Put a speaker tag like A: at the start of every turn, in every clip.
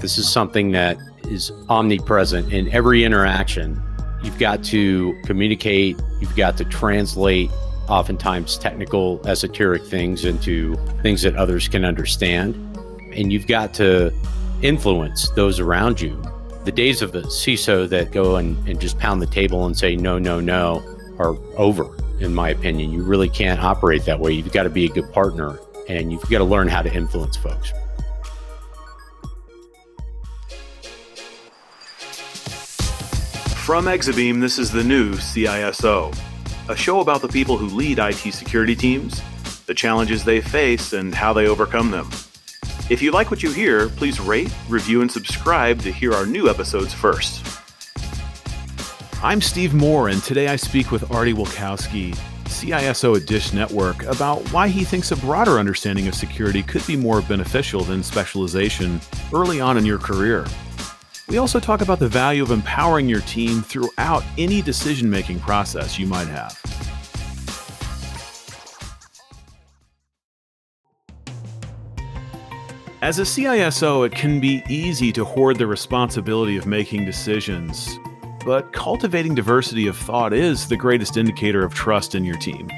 A: This is something that is omnipresent in every interaction. You've got to communicate, you've got to translate oftentimes technical, esoteric things into things that others can understand. And you've got to influence those around you. The days of the CISO that go and, and just pound the table and say, no, no, no, are over, in my opinion. You really can't operate that way. You've got to be a good partner and you've got to learn how to influence folks.
B: From Exabeam, this is the new CISO, a show about the people who lead IT security teams, the challenges they face, and how they overcome them. If you like what you hear, please rate, review, and subscribe to hear our new episodes first. I'm Steve Moore, and today I speak with Artie Wilkowsky, CISO at Dish Network, about why he thinks a broader understanding of security could be more beneficial than specialization early on in your career. We also talk about the value of empowering your team throughout any decision making process you might have. As a CISO, it can be easy to hoard the responsibility of making decisions, but cultivating diversity of thought is the greatest indicator of trust in your team.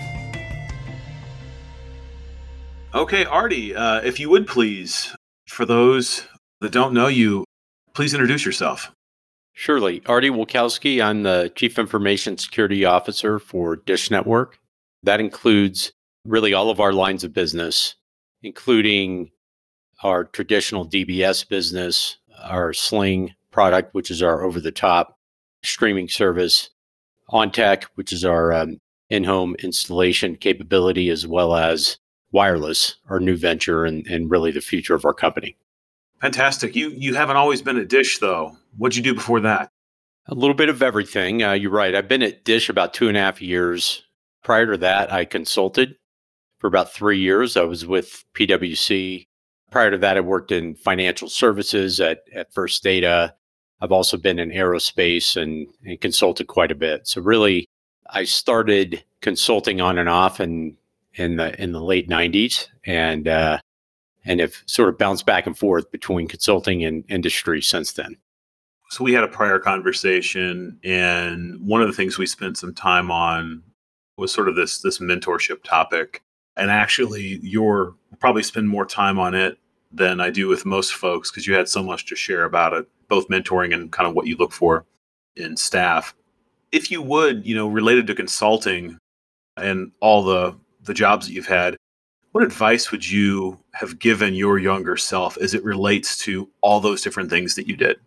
B: Okay, Artie, uh, if you would please, for those that don't know you, please introduce yourself.
A: Surely. Artie Wilkowsky, I'm the Chief Information Security Officer for Dish Network. That includes really all of our lines of business, including our traditional DBS business, our Sling product, which is our over the top streaming service, OnTech, which is our um, in home installation capability, as well as wireless, our new venture and, and really the future of our company.
B: Fantastic. You you haven't always been at Dish though. What'd you do before that?
A: A little bit of everything. Uh, you're right. I've been at Dish about two and a half years. Prior to that, I consulted for about three years. I was with PwC prior to that, I worked in financial services at, at First Data. I've also been in aerospace and, and consulted quite a bit. So really, I started consulting on and off in in the in the late '90s, and uh, and have sort of bounced back and forth between consulting and industry since then.
B: So we had a prior conversation, and one of the things we spent some time on was sort of this this mentorship topic. And actually, you're probably spend more time on it than I do with most folks because you had so much to share about it, both mentoring and kind of what you look for in staff. If you would, you know, related to consulting and all the the jobs that you've had, what advice would you have given your younger self as it relates to all those different things that you did?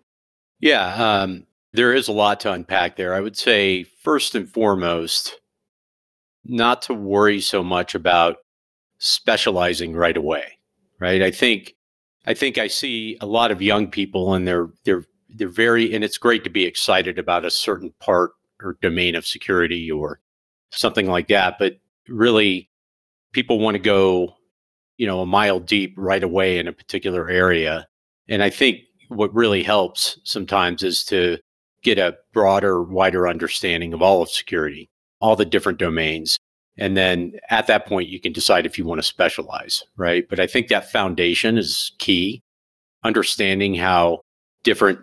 A: Yeah, um, there is a lot to unpack there. I would say first and foremost, not to worry so much about specializing right away right? I think I think I see a lot of young people and they're they're they're very and it's great to be excited about a certain part or domain of security or something like that, but really people want to go, you know, a mile deep right away in a particular area. And I think what really helps sometimes is to get a broader, wider understanding of all of security, all the different domains, and then at that point, you can decide if you want to specialize, right? But I think that foundation is key. Understanding how different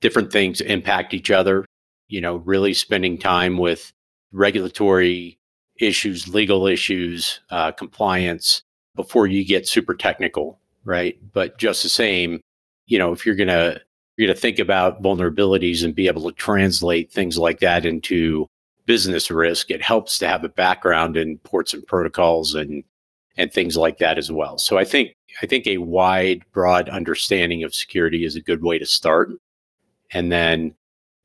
A: different things impact each other, you know, really spending time with regulatory issues, legal issues, uh, compliance before you get super technical, right? But just the same, you know, if you're gonna you're gonna think about vulnerabilities and be able to translate things like that into business risk, it helps to have a background in ports and protocols and and things like that as well. So I think I think a wide, broad understanding of security is a good way to start. And then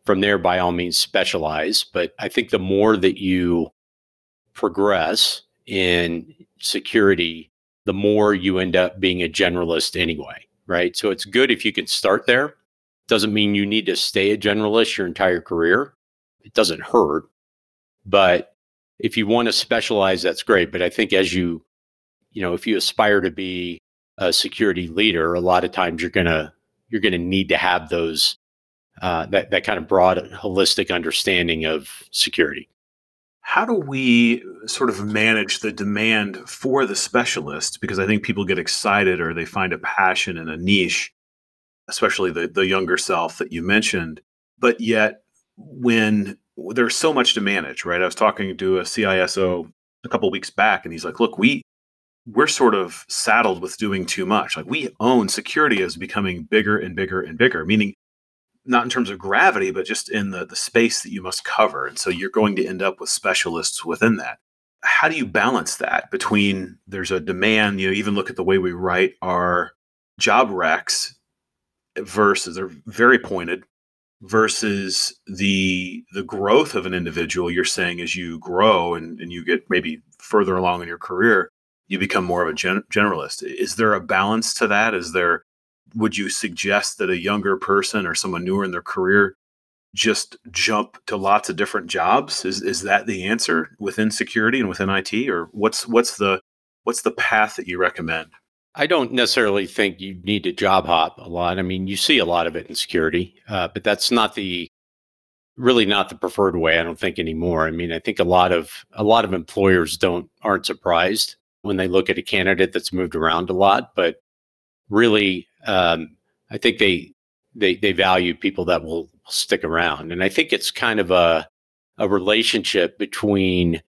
A: from there, by all means, specialize. But I think the more that you progress in security, the more you end up being a generalist anyway, right? So it's good if you can start there. Doesn't mean you need to stay a generalist your entire career. It doesn't hurt. But if you want to specialize, that's great. But I think as you, you know, if you aspire to be a security leader, a lot of times you're gonna you're gonna need to have those uh, that that kind of broad, holistic understanding of security.
B: How do we sort of manage the demand for the specialist? Because I think people get excited or they find a passion in a niche. especially the the younger self that you mentioned. But yet, when there's so much to manage, right? I was talking to a CISO a couple weeks back, and he's like, "Look, we we're sort of saddled with doing too much. Like we own security is becoming bigger and bigger and bigger, meaning not in terms of gravity, but just in the, the space that you must cover. And so you're going to end up with specialists within that. How do you balance that between there's a demand, you know, even look at the way we write our job recs versus they're very pointed versus the the growth of an individual you're saying as you grow and, and you get maybe further along in your career you become more of a gen- generalist is there a balance to that is there would you suggest that a younger person or someone newer in their career just jump to lots of different jobs is is that the answer within security and within IT or what's what's the what's the path that you recommend
A: I don't necessarily think you need to job hop a lot. I mean, you see a lot of it in security, uh, but that's not the really not the preferred way. I don't think anymore. I mean, I think a lot of a lot of employers don't aren't surprised when they look at a candidate that's moved around a lot, but really, um, I think they they they value people that will stick around, and I think it's kind of a a relationship between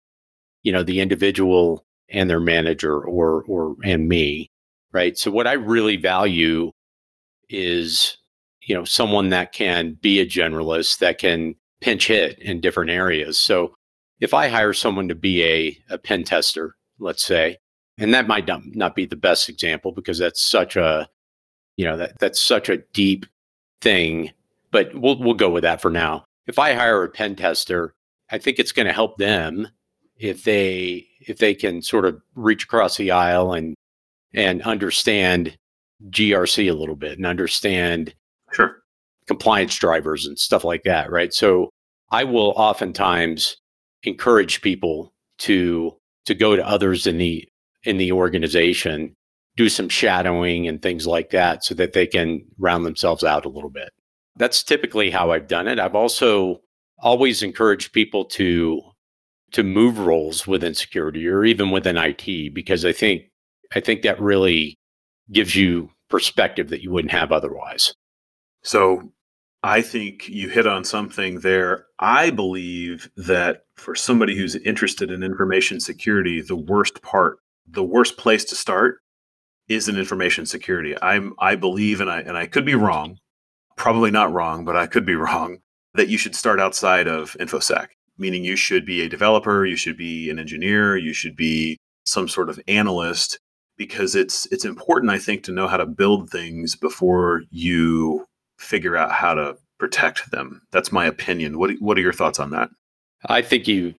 A: you know the individual and their manager or or and me right? So what I really value is, you know, someone that can be a generalist that can pinch hit in different areas. So if I hire someone to be a, a pen tester, let's say, and that might not, not be the best example because that's such a, you know, that that's such a deep thing, but we'll we'll go with that for now. If I hire a pen tester, I think it's going to help them if they if they can sort of reach across the aisle and and understand GRC a little bit and understand
B: sure.
A: compliance drivers and stuff like that, right? So I will oftentimes encourage people to to go to others in the in the organization, do some shadowing and things like that so that they can round themselves out a little bit. That's typically how I've done it. I've also always encouraged people to to move roles within security or even within IT because I think I think that really gives you perspective that you wouldn't have otherwise.
B: So I think you hit on something there. I believe that for somebody who's interested in information security, the worst part, the worst place to start is in information security. I'm I believe and I and I could be wrong, probably not wrong, but I could be wrong, that you should start outside of InfoSec, meaning you should be a developer, you should be an engineer, you should be some sort of analyst because it's it's important I think to know how to build things before you figure out how to protect them. That's my opinion. What what are your thoughts on that?
A: I think you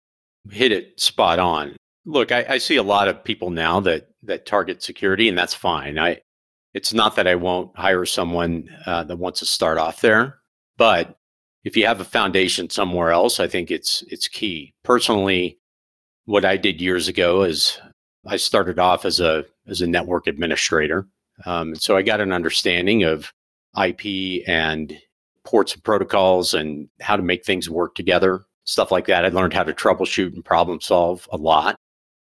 A: hit it spot on. Look, I, I see a lot of people now that that target security, and that's fine. I it's not that I won't hire someone uh, that wants to start off there, but if you have a foundation somewhere else, I think it's it's key. Personally, what I did years ago is I started off as a as a network administrator, um, so I got an understanding of IP and ports and protocols and how to make things work together, stuff like that. I learned how to troubleshoot and problem solve a lot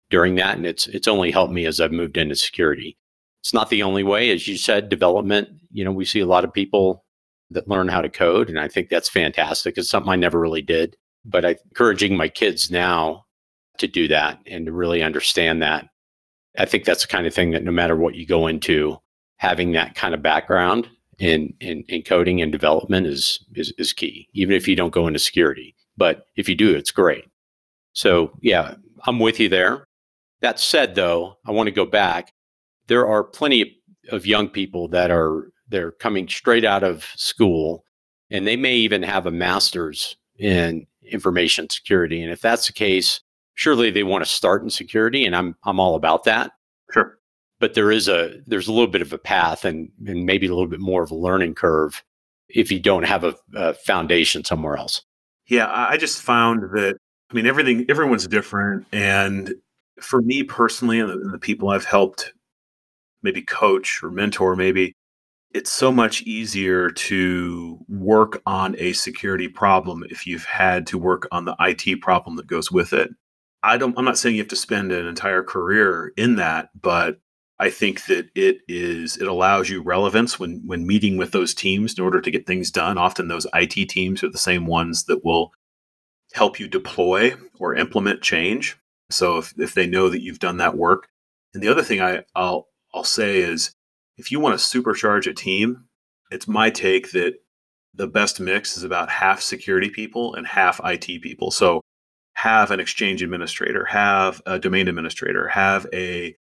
A: during that, and it's it's only helped me as I've moved into security. It's not the only way, as you said, development. You know, we see a lot of people that learn how to code, and I think that's fantastic. It's something I never really did, but I'm encouraging my kids now to do that and to really understand that. I think that's the kind of thing that no matter what you go into, having that kind of background in in, in coding and development is, is is key, even if you don't go into security. But if you do, it's great. So yeah, I'm with you there. That said, though, I want to go back. There are plenty of young people that are they're coming straight out of school, and they may even have a master's in information security. And if that's the case, surely they want to start in security and I'm I'm all about that.
B: Sure.
A: But there is a there's a little bit of a path and and maybe a little bit more of a learning curve if you don't have a, a foundation somewhere else.
B: Yeah, I just found that I mean everything everyone's different and for me personally and the, and the people I've helped maybe coach or mentor maybe it's so much easier to work on a security problem if you've had to work on the IT problem that goes with it. I don't I'm not saying you have to spend an entire career in that, but I think that it is it allows you relevance when when meeting with those teams in order to get things done. Often those IT teams are the same ones that will help you deploy or implement change. So if, if they know that you've done that work. And the other thing I, I'll I'll say is if you want to supercharge a team, it's my take that the best mix is about half security people and half IT people. So have an exchange administrator, have a domain administrator, have a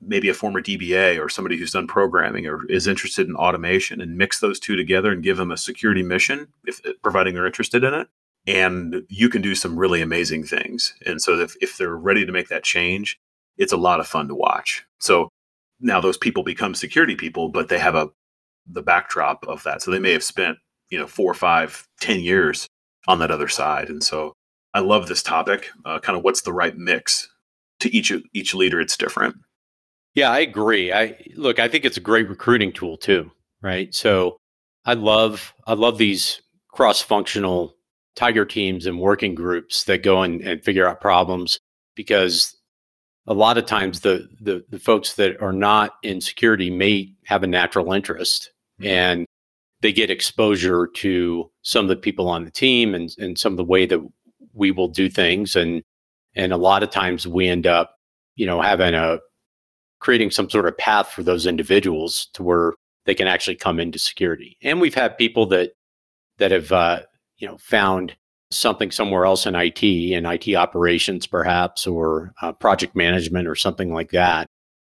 B: maybe a former DBA or somebody who's done programming or is interested in automation and mix those two together and give them a security mission if eh, providing they're interested in it and you can do some really amazing things. And so if, if they're ready to make that change it's a lot of fun to watch. So now those people become security people but they have a the backdrop of that. So they may have spent you know four five ten years on that other side. And so i love this topic uh, kind of what's the right mix? To each each leader it's different.
A: Yeah, I agree. I look, I think it's a great recruiting tool too, right? So I love I love these cross-functional tiger teams and working groups that go and, and figure out problems because a lot of times the, the the folks that are not in security may have a natural interest mm-hmm. and they get exposure to some of the people on the team and, and some of the way that we will do things and and a lot of times we end up you know having a creating some sort of path for those individuals to where they can actually come into security. And we've had people that that have uh, you know found something somewhere else in IT in IT operations perhaps or uh, project management or something like that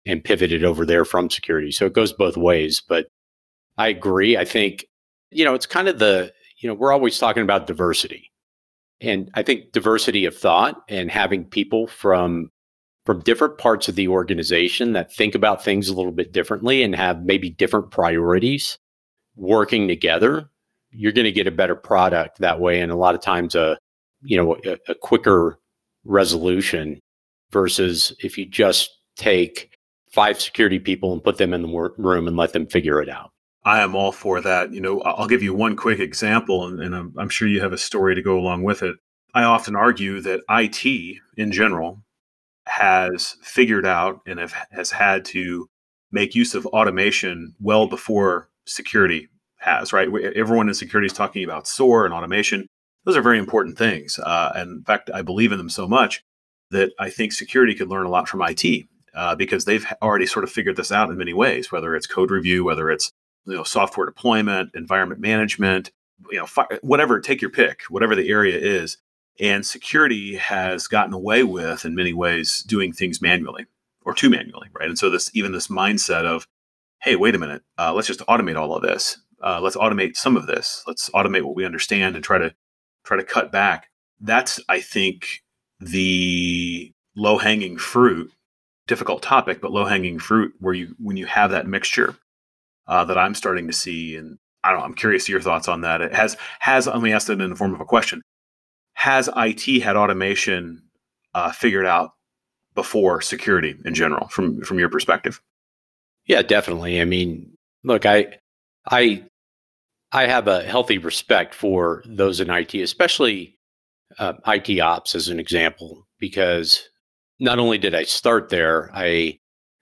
A: and pivoted over there from security. So it goes both ways, but I agree. I think you know it's kind of the you know we're always talking about diversity. And I think diversity of thought and having people from from different parts of the organization that think about things a little bit differently and have maybe different priorities working together, you're going to get a better product that way. And a lot of times, a you know a, a quicker resolution versus if you just take five security people and put them in the room and let them figure it out.
B: I am all for that. You know, I'll give you one quick example, and, and I'm, I'm sure you have a story to go along with it. I often argue that IT in general has figured out and have, has had to make use of automation well before security has, right? Everyone in security is talking about SOAR and automation. Those are very important things. Uh, and in fact, I believe in them so much that I think security could learn a lot from IT uh, because they've already sort of figured this out in many ways, whether it's code review, whether it's you know software deployment, environment management, you know, fi- whatever. Take your pick, whatever the area is. And security has gotten away with, in many ways, doing things manually or too manually, right? And so this even this mindset of, hey, wait a minute, uh, let's just automate all of this. Uh, let's automate some of this. Let's automate what we understand and try to try to cut back. That's, I think, the low hanging fruit. Difficult topic, but low hanging fruit where you when you have that mixture uh, that I'm starting to see, and I don't know. I'm curious to your thoughts on that. It has has let me ask it in the form of a question has IT had automation uh, figured out before security in general, from from your perspective?
A: Yeah, definitely. I mean, look, I I I have a healthy respect for those in IT, especially uh, IT ops as an example, because not only did I start there, I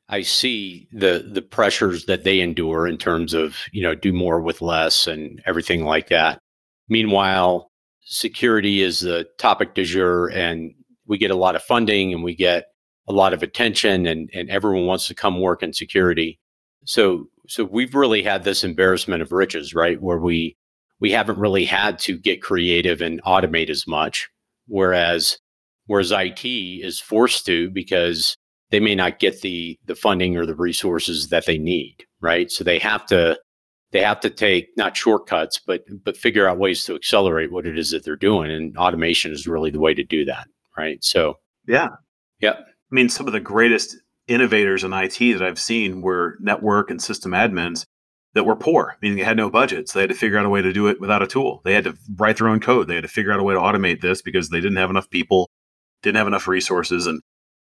A: I see the the pressures that they endure in terms of you know do more with less and everything like that. Meanwhile, security is the topic du jour and we get a lot of funding and we get a lot of attention and, and everyone wants to come work in security. So so we've really had this embarrassment of riches, right? Where we we haven't really had to get creative and automate as much. Whereas whereas IT is forced to because they may not get the the funding or the resources that they need, right? So they have to they have to take not shortcuts, but but figure out ways to accelerate what it is that they're doing. And automation is really the way to do that, right? So
B: yeah,
A: yeah.
B: I mean, some of the greatest innovators in IT that I've seen were network and system admins that were poor, meaning they had no budgets. They had to figure out a way to do it without a tool. They had to write their own code. They had to figure out a way to automate this because they didn't have enough people, didn't have enough resources. And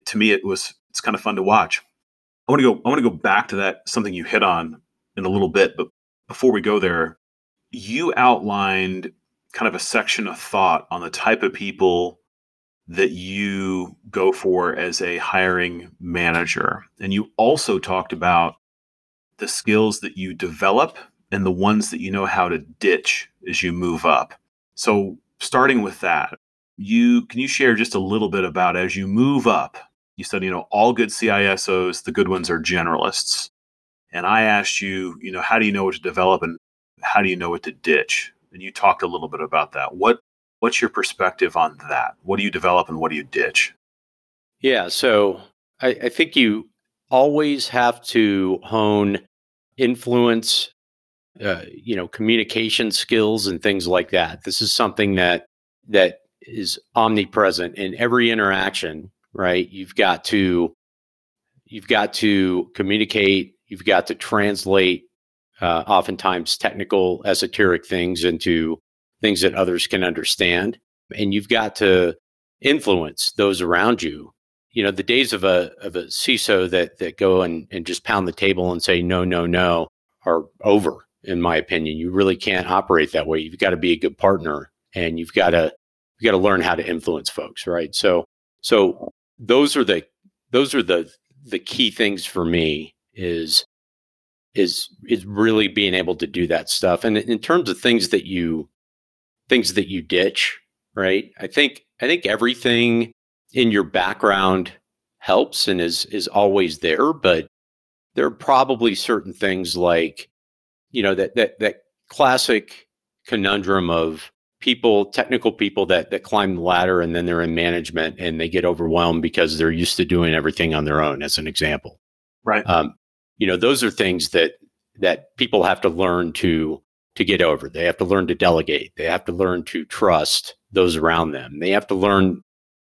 B: to me, it was it's kind of fun to watch. I want to go. I want to go back to that something you hit on in a little bit, but before we go there, you outlined kind of a section of thought on the type of people that you go for as a hiring manager. And you also talked about the skills that you develop and the ones that you know how to ditch as you move up. So, starting with that, you can you share just a little bit about as you move up? You said, you know, all good CISOs, the good ones are generalists. And I asked you, you know, how do you know what to develop and how do you know what to ditch? And you talked a little bit about that. What what's your perspective on that? What do you develop and what do you ditch?
A: Yeah, so I, I think you always have to hone influence, uh, you know, communication skills and things like that. This is something that that is omnipresent in every interaction. Right? You've got to you've got to communicate. You've got to translate uh, oftentimes technical, esoteric things into things that others can understand. And you've got to influence those around you. You know, the days of a of a CISO that that go and, and just pound the table and say no, no, no are over, in my opinion. You really can't operate that way. You've got to be a good partner and you've got to you got to learn how to influence folks, right? So so those are the those are the the key things for me is is is really being able to do that stuff. And in terms of things that you things that you ditch, right? I think I think everything in your background helps and is is always there, but there are probably certain things like you know that that that classic conundrum of people technical people that that climb the ladder and then they're in management and they get overwhelmed because they're used to doing everything on their own as an example
B: right um,
A: you know those are things that that people have to learn to to get over. They have to learn to delegate. They have to learn to trust those around them. They have to learn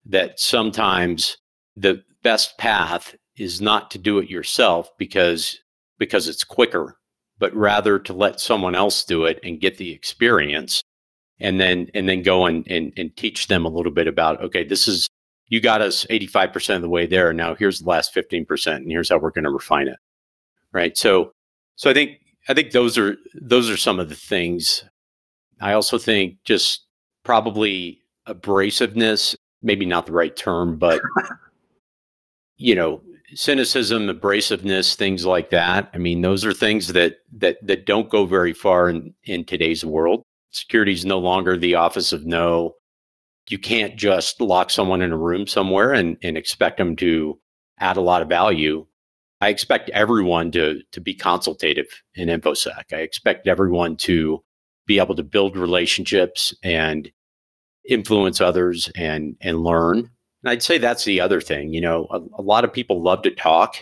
A: that sometimes the best path is not to do it yourself because because it's quicker, but rather to let someone else do it and get the experience and then and then go and, and, and teach them a little bit about okay, this is you got us 85% of the way there. Now here's the last 15% and here's how we're going to refine it. Right. So so I think I think those are those are some of the things. I also think just probably abrasiveness, maybe not the right term, but you know, cynicism, abrasiveness, things like that. I mean, those are things that that that don't go very far in in today's world. Security is no longer the office of no. You can't just lock someone in a room somewhere and, and expect them to add a lot of value I expect everyone to to be consultative in infosec. I expect everyone to be able to build relationships and influence others and and learn. And I'd say that's the other thing. You know, a, a lot of people love to talk.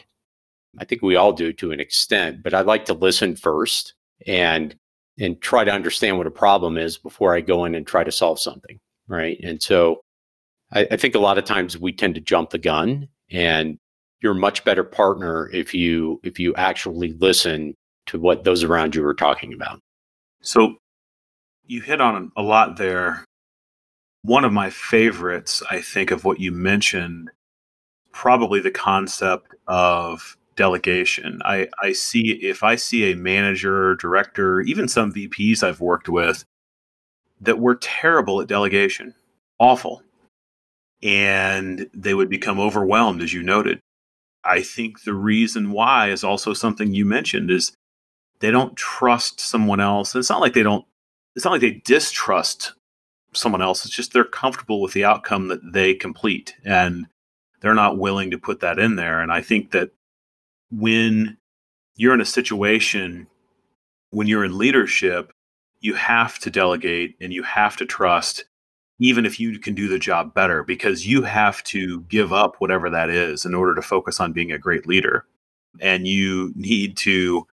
A: I think we all do to an extent, but I like to listen first and and try to understand what a problem is before I go in and try to solve something. Right. And so I, I think a lot of times we tend to jump the gun and you're a much better partner if you if you actually listen to what those around you are talking about.
B: So you hit on a lot there. One of my favorites, I think, of what you mentioned, probably the concept of delegation. I, I see if I see a manager, director, even some VPs I've worked with that were terrible at delegation, awful. And they would become overwhelmed, as you noted. I think the reason why is also something you mentioned is they don't trust someone else. It's not like they don't it's not like they distrust someone else. It's just they're comfortable with the outcome that they complete and they're not willing to put that in there. And I think that when you're in a situation when you're in leadership, you have to delegate and you have to trust even if you can do the job better, because you have to give up whatever that is in order to focus on being a great leader. And you need to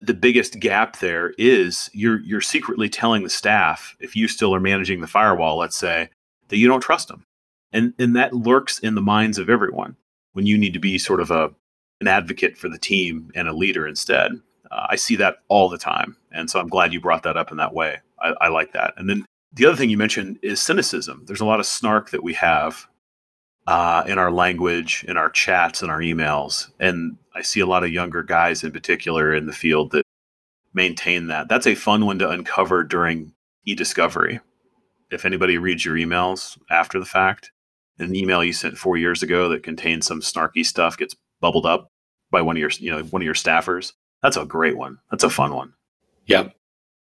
B: the biggest gap there is you're you're secretly telling the staff if you still are managing the firewall let's say that you don't trust them and and that lurks in the minds of everyone when you need to be sort of a an advocate for the team and a leader instead. Uh, i see that all the time and so i'm glad you brought that up in that way. I, I like that. And then the other thing you mentioned is cynicism. There's a lot of snark that we have uh, in our language, in our chats, and our emails. And I see a lot of younger guys in particular in the field that maintain that. That's a fun one to uncover during e discovery. If anybody reads your emails after the fact, an email you sent four years ago that contains some snarky stuff gets bubbled up by one of your you know one of your staffers. That's a great one. That's a fun one.
A: Yeah,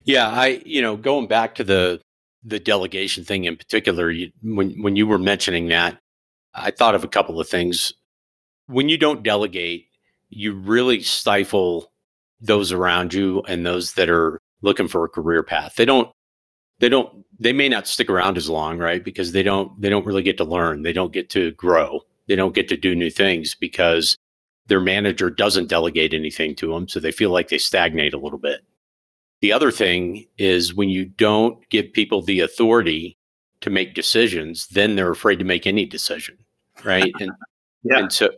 A: yeah. I you know going back to the the delegation thing in particular, you, when when you were mentioning that, I thought of a couple of things. When you don't delegate, you really stifle those around you and those that are looking for a career path. They don't they don't they may not stick around as long, right? Because they don't they don't really get to learn. They don't get to grow. They don't get to do new things because their manager doesn't delegate anything to them, so they feel like they stagnate a little bit. The other thing is when you don't give people the authority to make decisions, then they're afraid to make any decision, right? And yeah. and so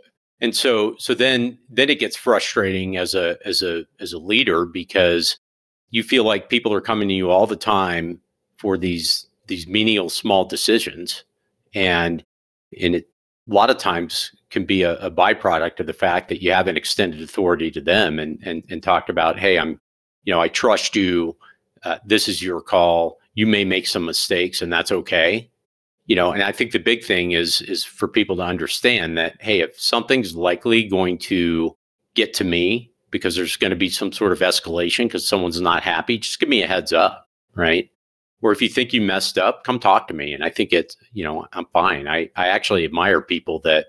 A: and so so then then it gets frustrating as a as a as a leader because you feel like people are coming to you all the time for these these menial small decisions and and it a lot of times can be a, a, byproduct of the fact that you haven't extended authority to them and and, and talked about hey i'm you know i trust you uh, this is your call. You may make some mistakes and that's okay. You know and i think the big thing is is for people to understand that hey if something's likely going to get to me because there's going to be some sort of escalation because someone's not happy just give me a heads up right? Or if you think you messed up come talk to me and i think it's you know i'm fine. I i actually admire people that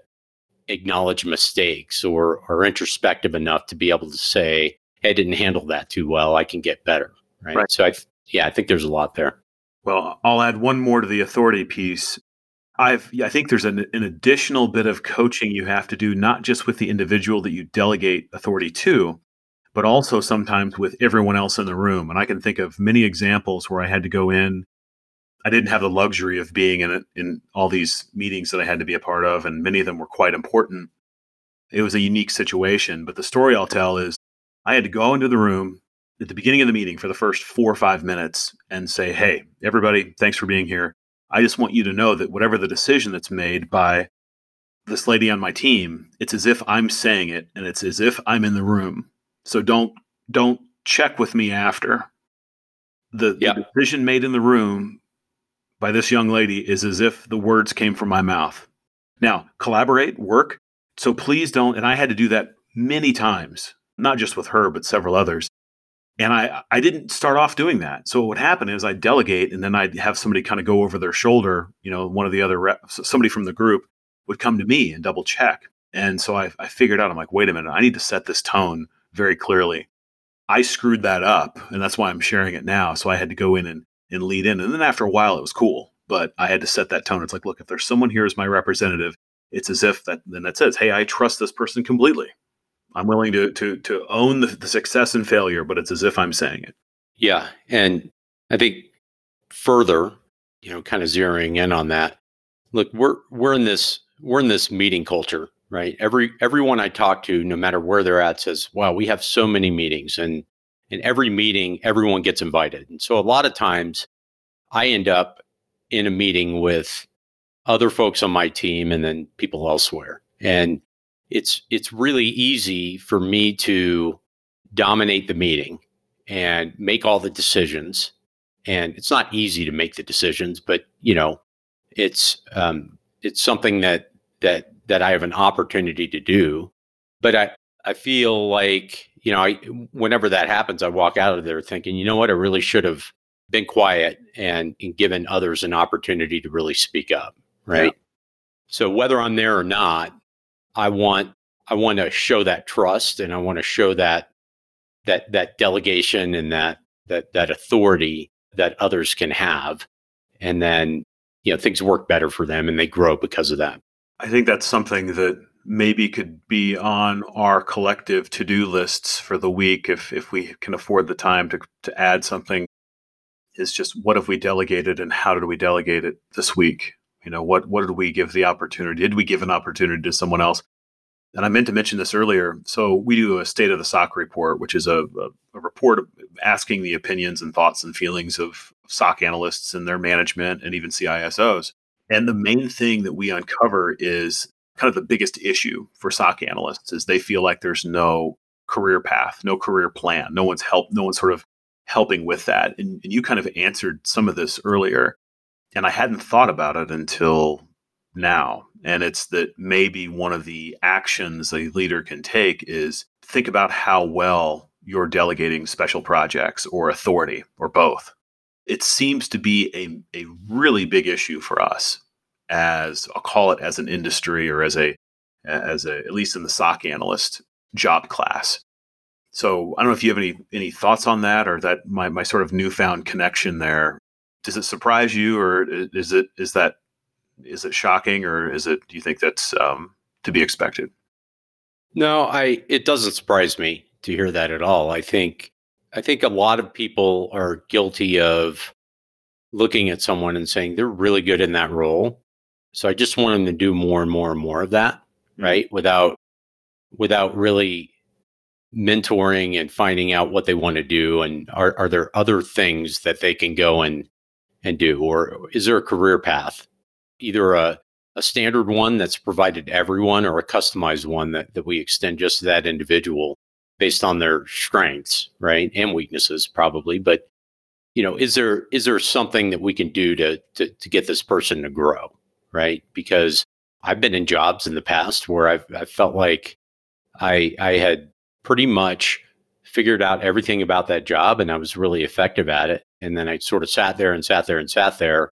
A: acknowledge mistakes or are introspective enough to be able to say i didn't handle that too well i can get better right, right. so i yeah i think there's a lot there
B: well, I'll add one more to the authority piece. I've, I think there's an, an, additional bit of coaching you have to do, not just with the individual that you delegate authority to, but also sometimes with everyone else in the room. And I can think of many examples where I had to go in. I didn't have the luxury of being in it, in all these meetings that I had to be a part of, and many of them were quite important. It was a unique situation, but the story I'll tell is I had to go into the room at the beginning of the meeting for the first four or five minutes and say, Hey, everybody, thanks for being here. I just want you to know that whatever the decision that's made by this lady on my team, it's as if I'm saying it and it's as if I'm in the room. So don't don't check with me after. The, yeah. the decision made in the room by this young lady is as if the words came from my mouth. Now, collaborate, work. So please don't and I had to do that many times, not just with her but several others and I, I didn't start off doing that. So what would happen is I'd delegate and then I'd have somebody kind of go over their shoulder, you know, one of the other reps, somebody from the group would come to me and double check. And so I, I figured out, I'm like, wait a minute, I need to set this tone very clearly. I screwed that up and that's why I'm sharing it now. So I had to go in and, and lead in. And then after a while, it was cool, but I had to set that tone. It's like, look, if there's someone here as my representative, it's as if that then that says, hey, I trust this person completely. I'm willing to to to own the, the success and failure, but it's as if I'm saying it.
A: Yeah, and I think further, you know, kind of zeroing in on that. Look, we're we're in this we're in this meeting culture, right? Every everyone I talk to, no matter where they're at, says, "Wow, we have so many meetings," and in every meeting, everyone gets invited. And so a lot of times, I end up in a meeting with other folks on my team and then people elsewhere, and it's it's really easy for me to dominate the meeting and make all the decisions. And it's not easy to make the decisions but you know it's um, it's something that that that I have an opportunity to do. But I I feel like you know I whenever that happens I walk out of there thinking you know what? I really should have been quiet and, and given others an opportunity to really speak up right? Yeah. so whether I'm there or not I want I want to show that trust and I want to show that that that delegation and that that that authority that others can have and then you know things work better for them and they grow because of that.
B: I think that's something that maybe could be on our collective to-do lists for the week if if we can afford the time to to add something is just what have we delegated and how did we delegate it this week? You know, what what did we give the opportunity? Did we give an opportunity to someone else? And I meant to mention this earlier. So we do a state of the SOC report, which is a, a, a report asking the opinions and thoughts and feelings of SOC analysts and their management and even CISOs. And the main thing that we uncover is kind of the biggest issue for SOC analysts is they feel like there's no career path, no career plan. No one's help, no one's sort of helping with that. And, and you kind of answered some of this earlier. And I hadn't thought about it until now. And it's that maybe one of the actions a leader can take is think about how well you're delegating special projects or authority or both. It seems to be a, a really big issue for us as I'll call it as an industry or as a as a at least in the SOC analyst job class. So I don't know if you have any any thoughts on that or that my my sort of newfound connection there. Does it surprise you or is it is that is it shocking or is it do you think that's um, to be expected?
A: No, I it doesn't surprise me to hear that at all. I think I think a lot of people are guilty of looking at someone and saying they're really good in that role. So I just want them to do more and more and more of that, mm-hmm. right? Without without really mentoring and finding out what they want to do and are, are there other things that they can go and and do or is there a career path? Either a, a standard one that's provided to everyone or a customized one that, that we extend just to that individual based on their strengths right and weaknesses probably but you know is there is there something that we can do to to, to get this person to grow right? Because i've been in jobs in the past where i've, I've felt like i i had pretty much figured out everything about that job and I was really effective at it. And then I sort of sat there and sat there and sat there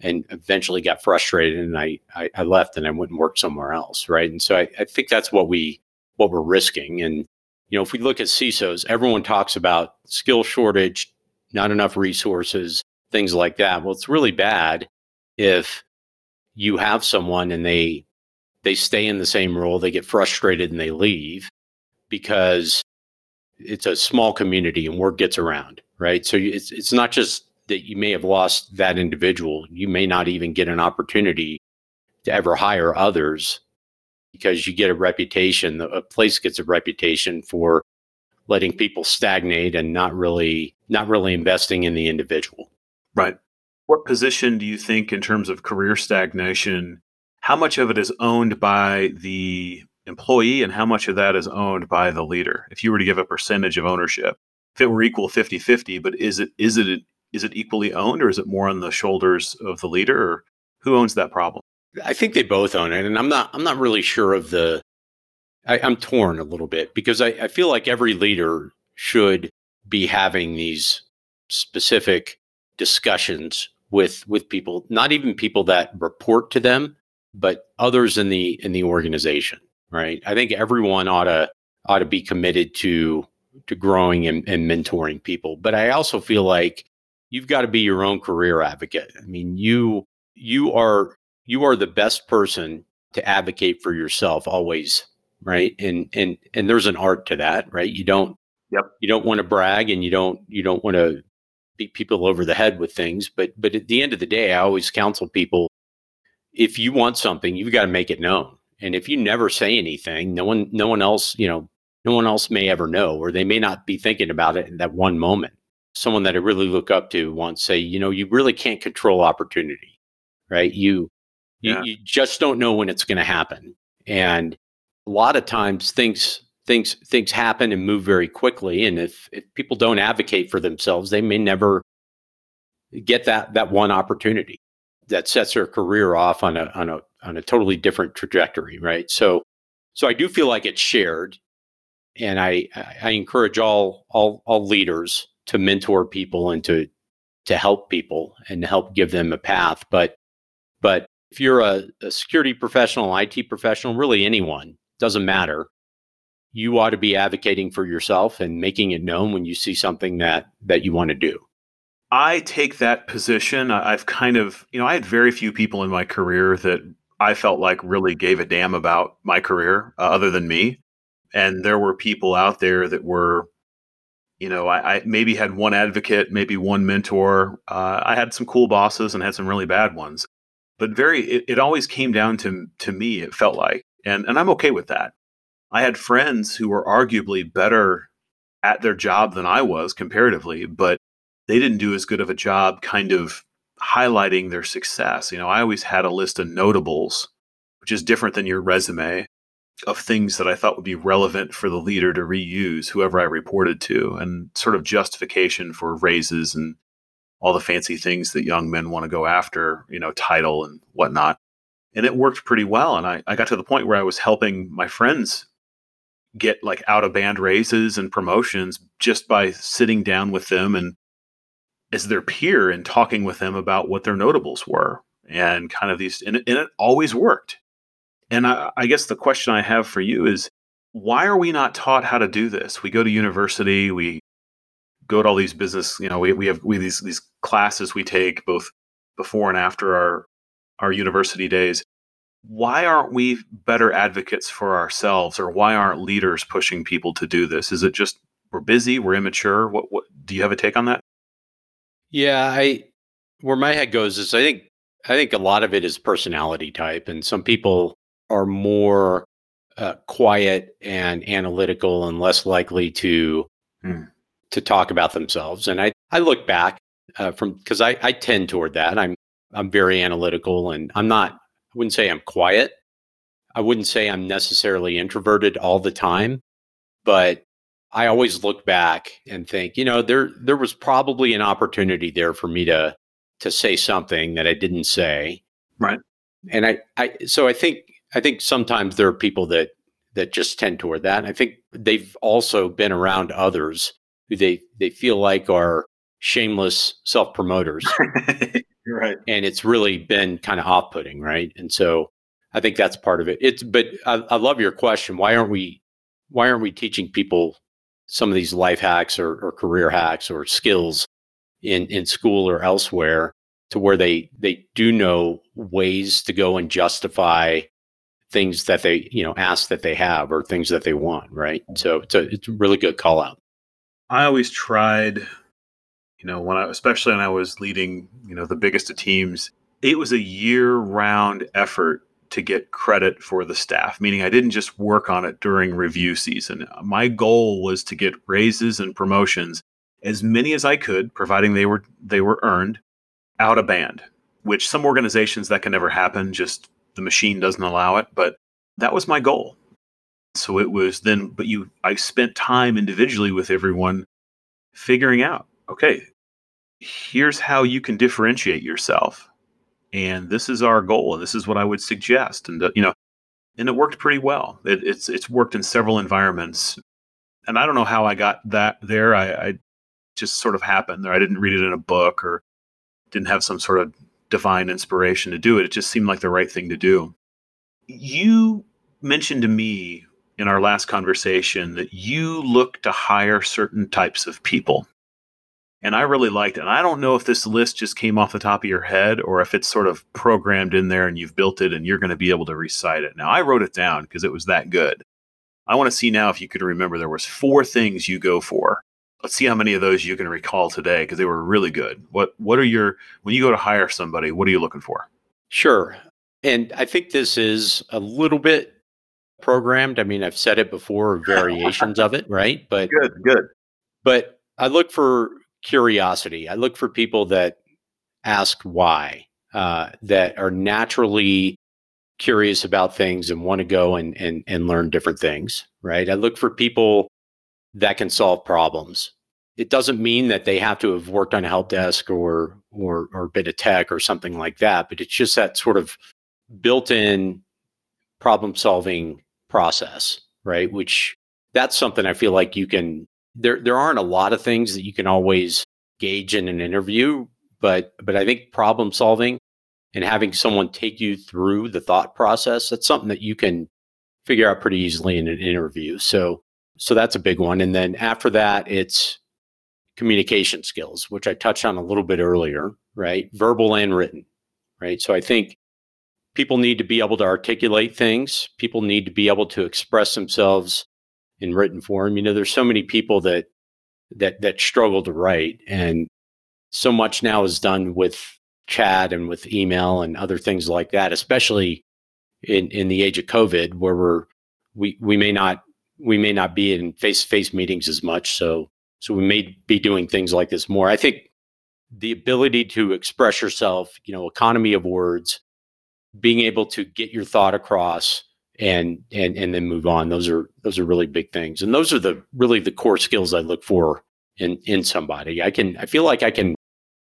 A: and eventually got frustrated and I, I, I left and I went and worked somewhere else. Right. And so I, I think that's what we what we're risking. And you know, if we look at CISOs, everyone talks about skill shortage, not enough resources, things like that. Well, it's really bad if you have someone and they they stay in the same role, they get frustrated and they leave because it's a small community and word gets around, right? So it's it's not just that you may have lost that individual, you may not even get an opportunity to ever hire others because you get a reputation, a place gets a reputation for letting people stagnate and not really not really investing in the individual.
B: Right. What position do you think in terms of career stagnation how much of it is owned by the employee and how much of that is owned by the leader. If you were to give a percentage of ownership if it were equal 50-50 but is it is it is it equally owned or is it more on the shoulders of the leader or who owns that problem?
A: I think they both own it and i'm not i'm not really sure of the I, am torn a little bit because I, I feel like every leader should be having these specific discussions with with people not even people that report to them but others in the in the organization right? I think everyone ought to ought to be committed to to growing and, and mentoring people. But I also feel like you've got to be your own career advocate. I mean, you you are you are the best person to advocate for yourself always, right? And and and there's an art to that, right? You don't
B: yep.
A: you don't want to brag and you don't you don't want to beat people over the head with things, but but at the end of the day, I always counsel people if you want something, you've got to make it known. And if you never say anything, no one, no one else, you know, no one else may ever know, or they may not be thinking about it in that one moment. Someone that I really look up to once say, you know, you really can't control opportunity, right? You, yeah. you, you just don't know when it's going to happen. And a lot of times things, things, things happen and move very quickly. And if, if people don't advocate for themselves, they may never get that, that one opportunity that sets their career off on a, on a on a totally different trajectory, right? So, so I do feel like it's shared, and I I encourage all all all leaders to mentor people and to to help people and help give them a path. But but if you're a, a security professional, IT professional, really anyone, doesn't matter. You ought to be advocating for yourself and making it known when you see something that that you want to do.
B: I take that position. I've kind of, you know, I had very few people in my career that I felt like really gave a damn about my career uh, other than me. And there were people out there that were, you know, I, I maybe had one advocate, maybe one mentor. Uh, I had some cool bosses and had some really bad ones, but very, it, it always came down to to me. It felt like, and and I'm okay with that. I had friends who were arguably better at their job than I was comparatively, but they didn't do as good of a job, kind of highlighting their success. You know, I always had a list of notables, which is different than your resume of things that I thought would be relevant for the leader to reuse, whoever I reported to, and sort of justification for raises and all the fancy things that young men want to go after, you know, title and whatnot. and it worked pretty well. And I, I got to the point where I was helping my friends get like out of band raises and promotions just by sitting down with them and as their peer and talking with them about what their notables were and kind of these and it, and it always worked. And I, I guess the question i have for you is why are we not taught how to do this? We go to university we go to all these business you know we, we have we these these classes we take both before and after our our university days. Why aren't we better advocates for ourselves or why aren't leaders pushing people to do this? Is it just we're busy we're immature? What, what do you have a take on that
A: yeah i where my head goes is i think i think a lot of it is personality type and some people are more uh, quiet and analytical and less likely to hmm. to talk about themselves and i i look back uh, from because I, I tend toward that i'm i'm very analytical and i'm not I wouldn't say I'm quiet. I wouldn't say I'm necessarily introverted all the time, but I always look back and think, you know, there there was probably an opportunity there for me to to say something that I didn't say.
B: Right.
A: And I I so I think I think sometimes there are people that that just tend toward that. And I think they've also been around others who they they feel like are shameless self promoters
B: right.
A: And it's really been kind of off putting, right? And so I think that's part of it. It's but I, I, love your question. Why aren't we why aren't we teaching people some of these life hacks or, or career hacks or skills in, in school or elsewhere to where they they do know ways to go and justify things that they you know ask that they have or things that they want right? Mm-hmm. So it's a it's a really good call out.
B: I always tried you know, when I, especially when I was leading, you know, the biggest of teams, it was a year round effort to get credit for the staff, meaning I didn't just work on it during review season. My goal was to get raises and promotions as many as I could, providing they were they were earned out of band, which some organizations that can never happen, just the machine doesn't allow it, but that was my goal. So it was then but you I spent time individually with everyone figuring out okay, here's how you can differentiate yourself. And this is our goal. And this is what I would suggest. And, uh, you know, and it worked pretty well. It, it's, it's worked in several environments. And I don't know how I got that there. I, I just sort of happened there. I didn't read it in a book or didn't have some sort of divine inspiration to do it. It just seemed like the right thing to do. You mentioned to me in our last conversation that you look to hire certain types of people and I really liked it. And I don't know if this list just came off the top of your head or if it's sort of programmed in there and you've built it and you're going to be able to recite it. Now I wrote it down because it was that good. I want to see now if you could remember there was four things you go for. Let's see how many of those you can recall today because they were really good. What what are your when you go to hire somebody, what are you looking for?
A: Sure. And I think this is a little bit programmed. I mean, I've said it before, variations of it, right?
B: But good, good.
A: But I look for curiosity. I look for people that ask why, uh, that are naturally curious about things and want to go and, and and learn different things. Right. I look for people that can solve problems. It doesn't mean that they have to have worked on a help desk or or or bit of tech or something like that, but it's just that sort of built-in problem solving process, right? Which that's something I feel like you can there there aren't a lot of things that you can always gauge in an interview, but but I think problem solving and having someone take you through the thought process that's something that you can figure out pretty easily in an interview. So so that's a big one. And then after that, it's communication skills, which I touched on a little bit earlier, right? Verbal and written, right? So I think people need to be able to articulate things. People need to be able to express themselves in written form. You know, there's so many people that that that struggle to write, and so much now is done with chat and with email and other things like that. Especially in in the age of COVID, where we're we we may not we may not be in face to face meetings as much. So so we may be doing things like this more. I think the ability to express yourself, you know, economy of words, being able to get your thought across and and and then move on those are those are really big things and those are the really the core skills i look for in in somebody i can i feel like i can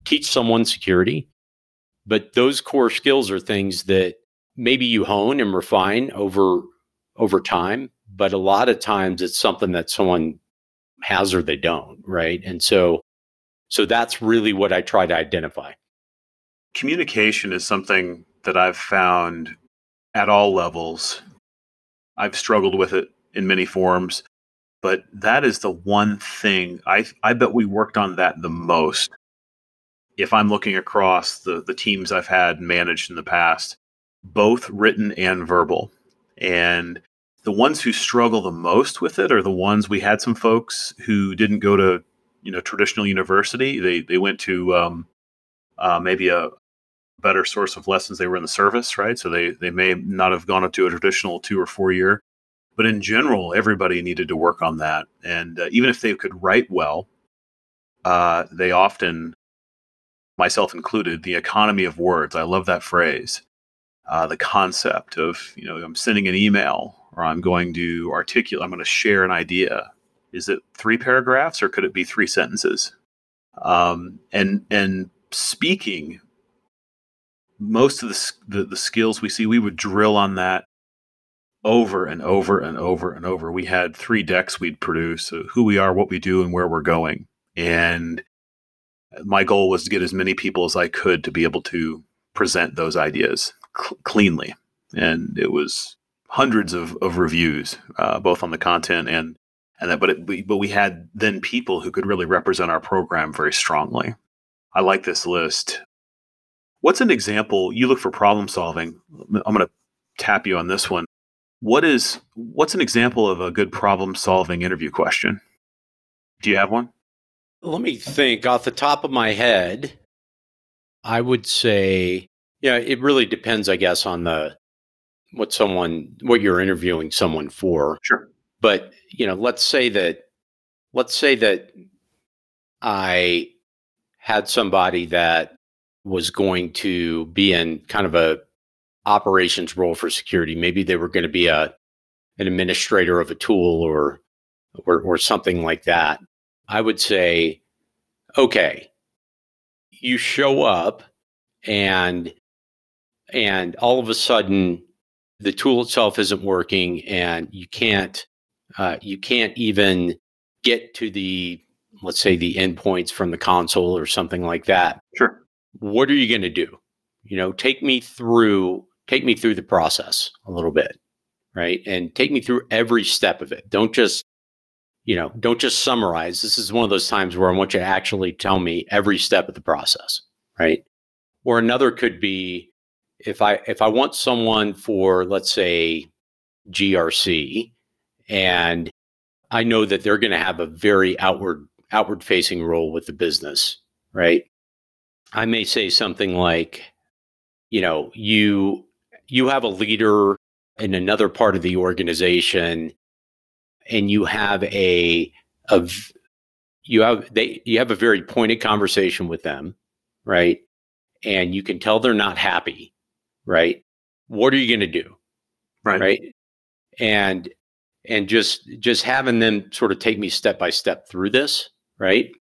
A: teach someone security but those core skills are things that maybe you hone and refine over over time, but a lot of times it's something that someone has or they don't, right? And so so that's really what I try to identify.
B: Communication is something that I've found at all levels. I've struggled with it in many forms, but that is the one thing I I bet we worked on that the most. If I'm looking across the the teams I've had managed in the past, both written and verbal. And the ones who struggle the most with it are the ones we had some folks who didn't go to you know traditional university. They they went to um, uh, maybe a better source of lessons. They were in the service, right? So they they may not have gone up to a traditional two or four year. But in general, everybody needed to work on that. And uh, even if they could write well, uh, they often, myself included, the economy of words. I love that phrase. Uh, the concept of you know I'm sending an email or I'm going to articulate. I'm going to share an idea is it three paragraphs or could it be three sentences? Um, and and speaking, most of the, the the skills we see, we would drill on that over and over and over and over. We had three decks we'd produce: uh, who we are, what we do, and where we're going. And my goal was to get as many people as I could to be able to present those ideas cl- cleanly. And it was hundreds of, of reviews, uh, both on the content and and that, but it, we, but we had then people who could really represent our program very strongly. I like this list. What's an example? You look for problem solving. I'm going to tap you on this one. What is what's an example of a good problem solving interview question? Do you have one?
A: Let me think. Off the top of my head, I would say, yeah, it really depends, I guess, on the what someone what you're interviewing someone for.
B: Sure.
A: But, you know, let's say that let's say that I had somebody that was going to be in kind of a operations role for security. Maybe they were going to be a an administrator of a tool or or or something like that. I would say, okay, you show up and and all of a sudden the tool itself isn't working and you can't uh, you can't even get to the let's say the endpoints from the console or something like that
B: sure
A: what are you going to do? You know take me through take me through the process a little bit right? And take me through every step of it. Don't just you know don't just summarize. This is one of those times where i want you to actually tell me every step of the process right? Or another could be if I if I want someone for let's say GRC and I know that they're going to have a very outward outward facing role with the business, right? I may say something like, you know, you you have a leader in another part of the organization and you have a of you have they you have a very pointed conversation with them, right? And you can tell they're not happy right? What are you going to do?
B: Right.
A: Right. And and just just having them sort of take me step by step through this, right?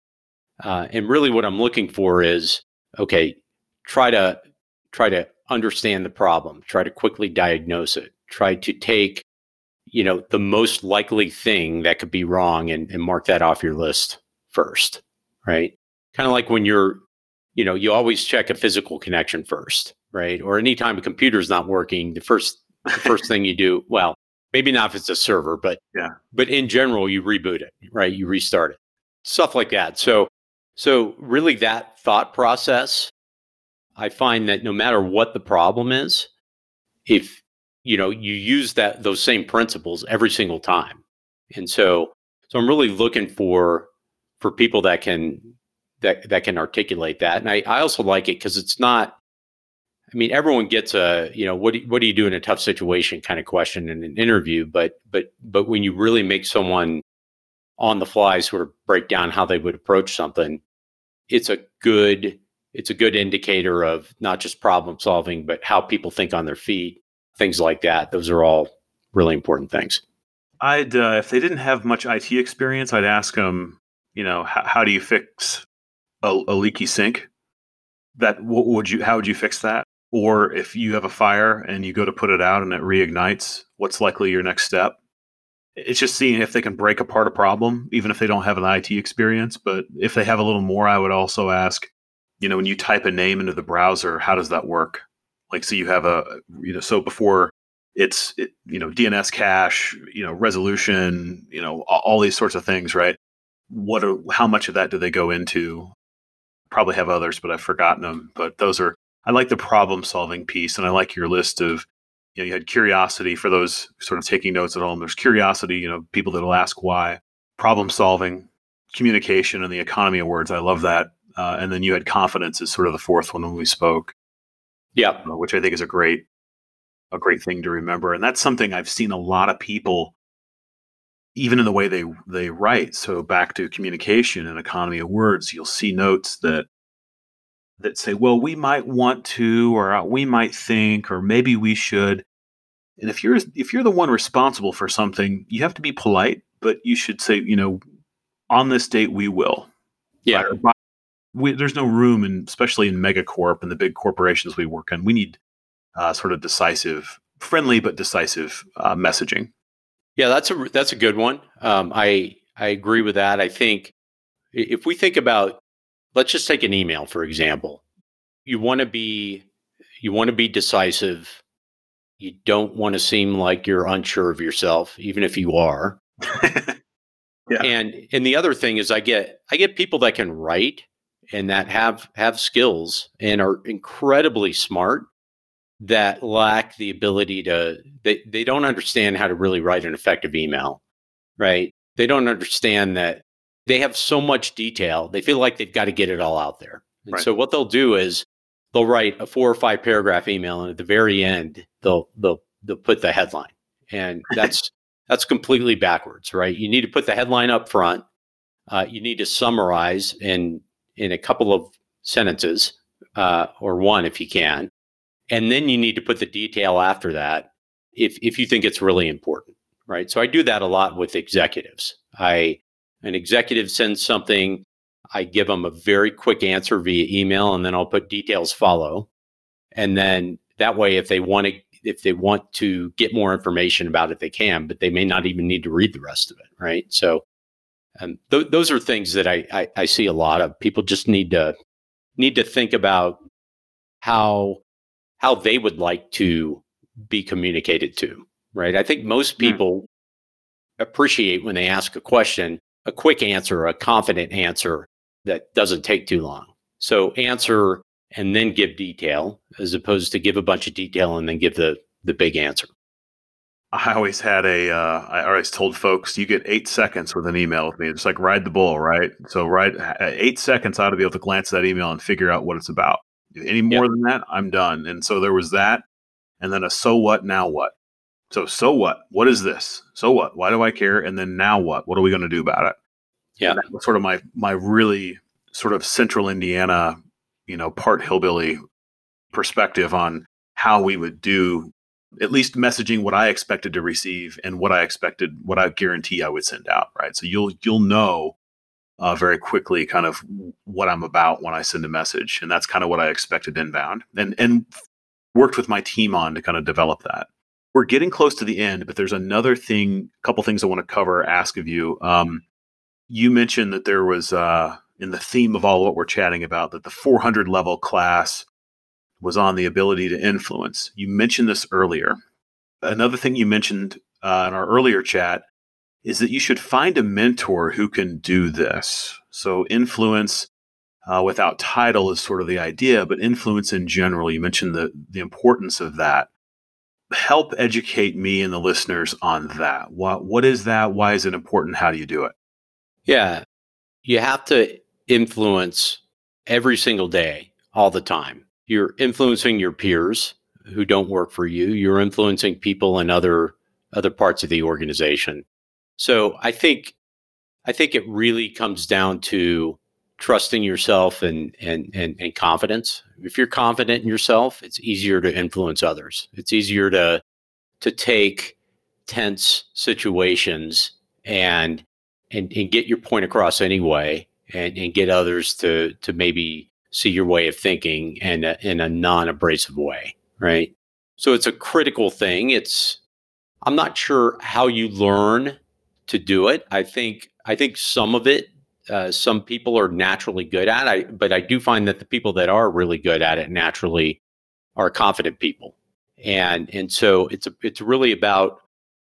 A: Uh, and really, what I'm looking for is okay. Try to try to understand the problem. Try to quickly diagnose it. Try to take you know the most likely thing that could be wrong and, and mark that off your list first right kind of like when you're you know you always check a physical connection first right? Or anytime a computer is not working, the first the first thing you do, well, maybe not if it's a server, but
B: yeah,
A: but in general, you reboot it, right? You restart it, stuff like that. So, so really, that thought process, I find that no matter what the problem is, if you know you use that those same principles every single time, and so so I'm really looking for for people that can that that can articulate that, and I I also like it because it's not I mean, everyone gets a, you know, what do, what do you do in a tough situation kind of question in an interview, but but but when you really make someone on the fly sort of break down how they would approach something, it's a good it's a good indicator of not just problem solving, but how people think on their feet, things like that. Those are all really important things.
B: I'd uh, if they didn't have much IT experience, I'd ask them, you know, how, how do you fix a, a leaky sink? That what would you? How would you fix that? or if you have a fire and you go to put it out and it reignites, what's likely your next step? It's just seeing if they can break apart a problem, even if they don't have an IT experience. But if they have a little more, I would also ask, you know, when you type a name into the browser, how does that work? Like, so you have a, you know, so before it's, it, you know, DNS cache, you know, resolution, you know, all, these sorts of things, right? What are, how much of that do they go into? Probably have others, but I've forgotten them. But those are I like the problem solving piece, and I like your list of you know you had curiosity for those sort of taking notes at home. There's curiosity, you know, people that'll ask why, problem solving, communication, and the economy of words. I love that. Uh, and then you had confidence as sort of the fourth one when we spoke.
A: Yeah,
B: uh, which I think is a great a great thing to remember, and that's something I've seen a lot of people even in the way they they write so back to communication and economy of words you'll see notes that that say, well, we might want to, or uh, we might think, or maybe we should. And if you're if you're the one responsible for something, you have to be polite, but you should say, you know, on this date we will.
A: Yeah.
B: Right? We, there's no room, and especially in megacorp and the big corporations we work in, we need uh, sort of decisive, friendly but decisive uh, messaging.
A: Yeah, that's a that's a good one. Um, I I agree with that. I think if we think about let's just take an email for example. You want to be you want to be decisive. You don't want to seem like you're unsure of yourself even if you are. Yeah. and and the other thing is i get i get people that can write and that have have skills and are incredibly smart that lack the ability to they, they don't understand how to really write an effective email right? They don't understand that they have so much detail. They feel like they've got to get it all out there. And right. so what they'll do is they'll write a four or five paragraph email and at the very end they'll they'll they'll put the headline. And that's that's completely backwards, right? You need to put the headline up front. Uh, you need to summarize in in a couple of sentences uh, or one if you can, and then you need to put the detail after that if if you think it's really important, right? So I do that a lot with executives. I an executive sends something, I give them a very quick answer via email, and then I'll put details follow. And then that way, if they want to, if they want to get more information about it, they can, but they may not even need to read the rest of it, right? So, um, th- those are things that I, I I see a lot of. People just need to need to think about how how they would like to be communicated to, right? I think most hmm. people appreciate when they ask a question a quick answer, a confident answer that doesn't take too long. So answer and then give detail as opposed to give a bunch of detail and then give the the big answer.
B: I always had a. Uh, I always told folks you get eight seconds with an email with me. It's like ride the bull, right? So ride eight seconds. I ought to be able to glance at that email and figure out what it's about. Any more yep. than that, I'm done. And so there was that, and then a so what now what. So, so what? What is this? So what? Why do I care? And then now what? What are we going to do about it?
A: Yeah,
B: that was sort of my my really sort of central Indiana, you know, part hillbilly perspective on how we would do at least messaging what I expected to receive and what I expected, what I guarantee I would send out. Right. So you'll you'll know uh, very quickly kind of what I'm about when I send a message, and that's kind of what I expected inbound, and and worked with my team on to kind of develop that we're getting close to the end, but there's another thing, a couple things I want to cover, ask of you. Um, you mentioned that there was, uh, in the theme of all what we're chatting about, that the 400 level class was on the ability to influence. You mentioned this earlier. Another thing you mentioned uh, in our earlier chat is that you should find a mentor who can do this. So, influence uh, without title is sort of the idea, but influence in general, you mentioned the, the importance of that help educate me and the listeners on that. What what is that? Why is it important? How do you do it?
A: Yeah. You have to influence every single day, all the time. You're influencing your peers who don't work for you. You're influencing people in other other parts of the organization. So I think I think it really comes down to trusting yourself and, and and and confidence. If you're confident in yourself, it's easier to influence others. It's easier to to take tense situations and and, and get your point across anyway and, and get others to to maybe see your way of thinking in a, in a non-abrasive way, right? So it's a critical thing. It's I'm not sure how you learn to do it. I think I think some of it uh, some people are naturally good at. I but I do find that the people that are really good at it naturally are confident people, and and so it's a, it's really about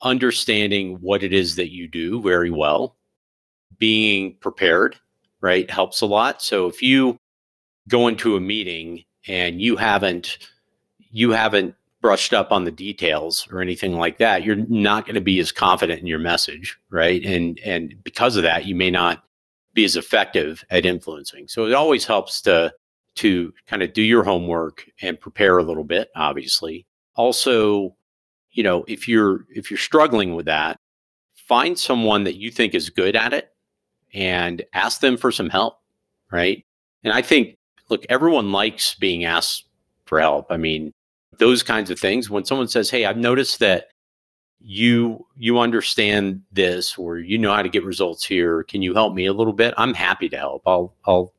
A: understanding what it is that you do very well, being prepared. Right helps a lot. So if you go into a meeting and you haven't you haven't brushed up on the details or anything like that, you're not going to be as confident in your message, right? And and because of that, you may not be as effective at influencing. So it always helps to to kind of do your homework and prepare a little bit, obviously. Also, you know, if you're if you're struggling with that, find someone that you think is good at it and ask them for some help, right? And I think look, everyone likes being asked for help. I mean, those kinds of things when someone says hey i've noticed that you you understand this or you know how to get results here. Can you help me a little bit? I'm happy to help. I'll i'll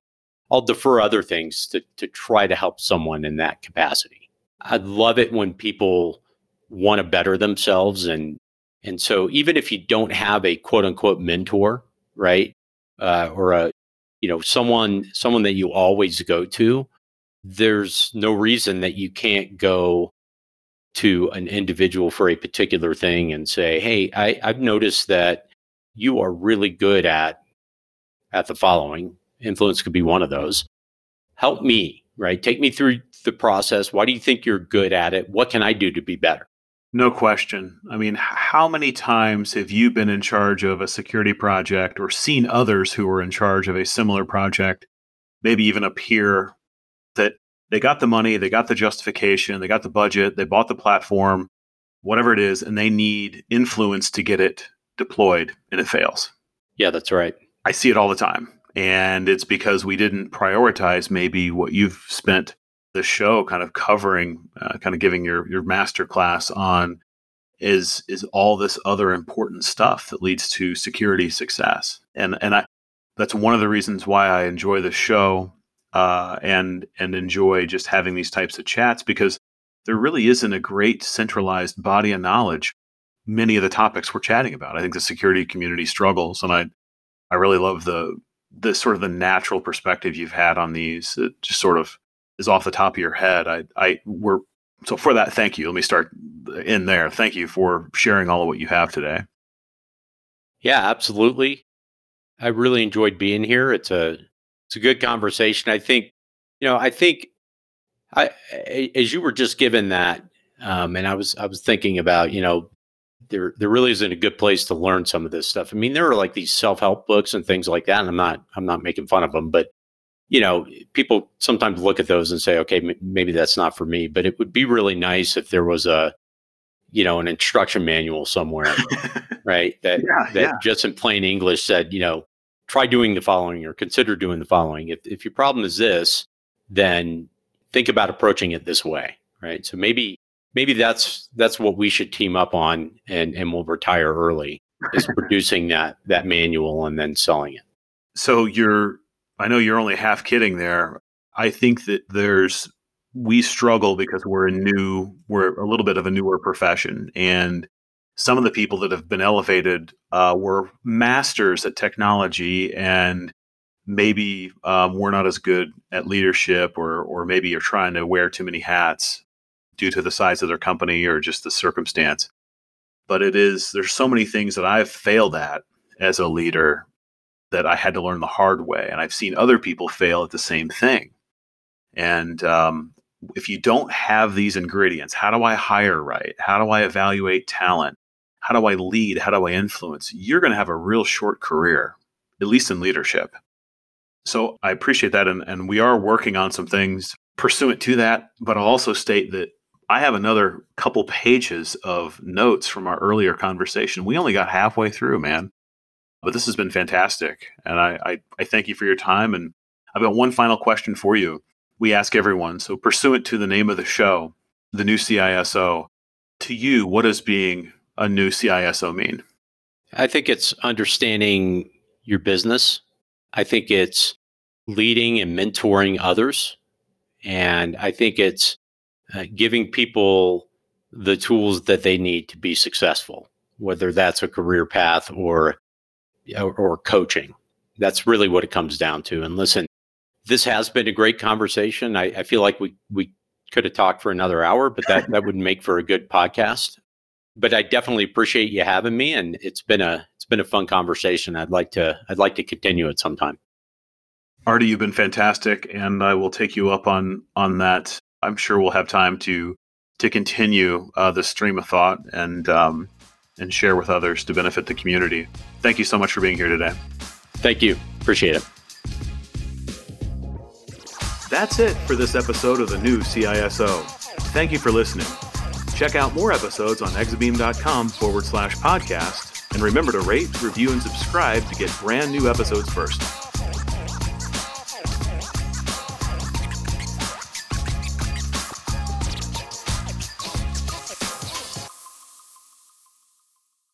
A: i'll defer other things to to try to help someone in that capacity. I'd love it when people want to better themselves and and so even if you don't have a quote unquote mentor right uh, or a you know someone someone that you always go to there's no reason that you can't go to an individual for a particular thing and say, "Hey, I, I've noticed that you are really good at at the following. Influence could be one of those. Help me, right? Take me through the process. Why do you think you're good at it? What can I do to be better?"
B: No question. I mean, how many times have you been in charge of a security project or seen others who were in charge of a similar project, maybe even a peer that they got the money, they got the justification, they got the budget, they bought the platform, whatever it is, and they need influence to get it deployed and it fails.
A: Yeah, that's right.
B: I see it all the time. And it's because we didn't prioritize maybe what you've spent the show kind of covering, uh, kind of giving your your master class on is is all this other important stuff that leads to security success. And and I that's one of the reasons why I enjoy the show uh, and and enjoy just having these types of chats because there really isn't a great centralized body of knowledge. Many of the topics we're chatting about, I think the security community struggles, and I I really love the the sort of the natural perspective you've had on these. It just sort of is off the top of your head. I I we're so for that, thank you. Let me start in there. Thank you for sharing all of what you have today.
A: Yeah, absolutely. I really enjoyed being here. It's a it's a good conversation. I think, you know, I think I, as you were just given that, um, and I was, I was thinking about, you know, there, there really isn't a good place to learn some of this stuff. I mean, there are like these self-help books and things like that. And I'm not, I'm not making fun of them, but you know, people sometimes look at those and say, okay, m- maybe that's not for me, but it would be really nice if there was a, you know, an instruction manual somewhere, right? That, yeah, that yeah. just in plain English said, you know, try doing the following or consider doing the following. If, if your problem is this, then think about approaching it this way, right? So maybe maybe that's that's what we should team up on and and we'll retire early is producing that that manual and then selling it.
B: So you're I know you're only half kidding there. I think that there's we struggle because we're a new we're a little bit of a newer profession and some of the people that have been elevated uh, were masters at technology and maybe um, we're not as good at leadership or or maybe you're trying to wear too many hats due to the size of their company or just the circumstance. But it is there's so many things that I've failed at as a leader that I had to learn the hard way and I've seen other people fail at the same thing. And um, if you don't have these ingredients how do I hire right? How do I evaluate talent how do I lead? How do I influence? You're going to have a real short career, at least in leadership. So I appreciate that. And, and we are working on some things pursuant to that. But I'll also state that I have another couple pages of notes from our earlier conversation. We only got halfway through, man. But this has been fantastic. And I, I, I thank you for your time. And I've got one final question for you. We ask everyone. So, pursuant to the name of the show, the new CISO, to you, what does being a new CISO mean?
A: I think it's understanding your business. I think it's leading and mentoring others. And I think it's uh, giving people the tools that they need to be successful, whether that's a career path or, or, or coaching. That's really what it comes down to. And listen, this has been a great conversation. I, I feel like we, we could have talked for another hour, but that, that would make for a good podcast. But I definitely appreciate you having me, and it's been a it's been a fun conversation. I'd like to I'd like to continue it sometime.
B: Artie, you've been fantastic, and I will take you up on on that. I'm sure we'll have time to to continue uh, the stream of thought and um, and share with others to benefit the community. Thank you so much for being here today.
A: Thank you. Appreciate it.
B: That's it for this episode of the new CISO. Thank you for listening. Check out more episodes on exabeam.com forward slash podcast. And remember to rate, review, and subscribe to get brand new episodes first.